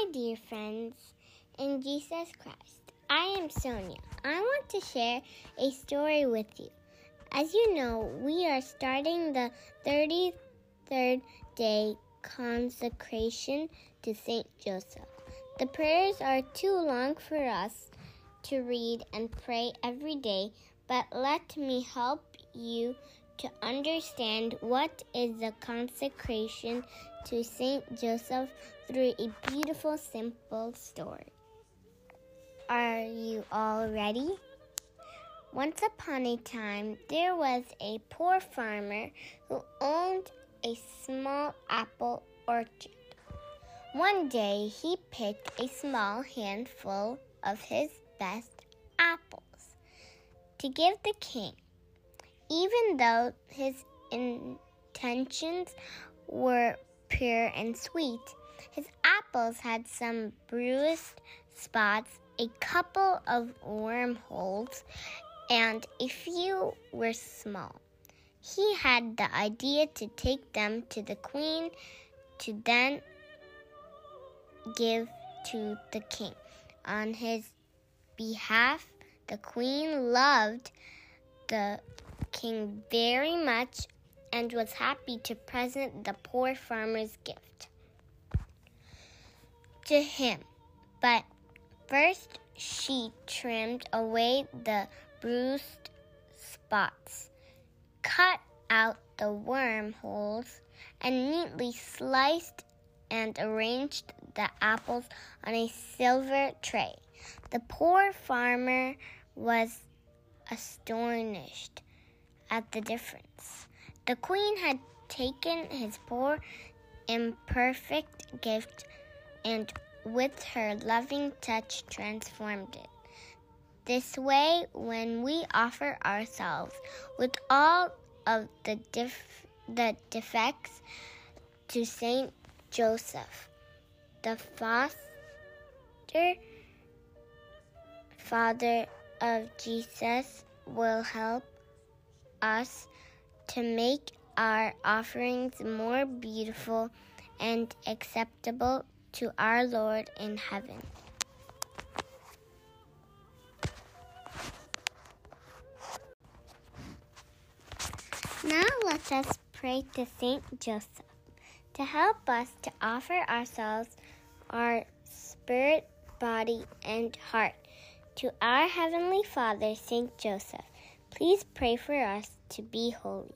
Hi, dear friends in Jesus Christ. I am Sonia. I want to share a story with you. As you know, we are starting the 33rd day consecration to St. Joseph. The prayers are too long for us to read and pray every day, but let me help you to understand what is the consecration to Saint Joseph through a beautiful, simple story. Are you all ready? Once upon a time, there was a poor farmer who owned a small apple orchard. One day, he picked a small handful of his best apples to give the king even though his intentions were pure and sweet. His apples had some bruised spots, a couple of wormholes, and a few were small. He had the idea to take them to the queen to then give to the king. On his behalf, the queen loved the king very much and was happy to present the poor farmer's gift to him. But first, she trimmed away the bruised spots, cut out the wormholes, and neatly sliced and arranged the apples on a silver tray. The poor farmer was astonished at the difference. The queen had taken his poor, imperfect gift and with her loving touch transformed it. This way, when we offer ourselves with all of the, def- the defects to Saint Joseph, the foster father of Jesus will help us to make our offerings more beautiful and acceptable to our Lord in heaven. Now let us pray to Saint Joseph to help us to offer ourselves, our spirit, body, and heart to our Heavenly Father, Saint Joseph. Please pray for us to be holy.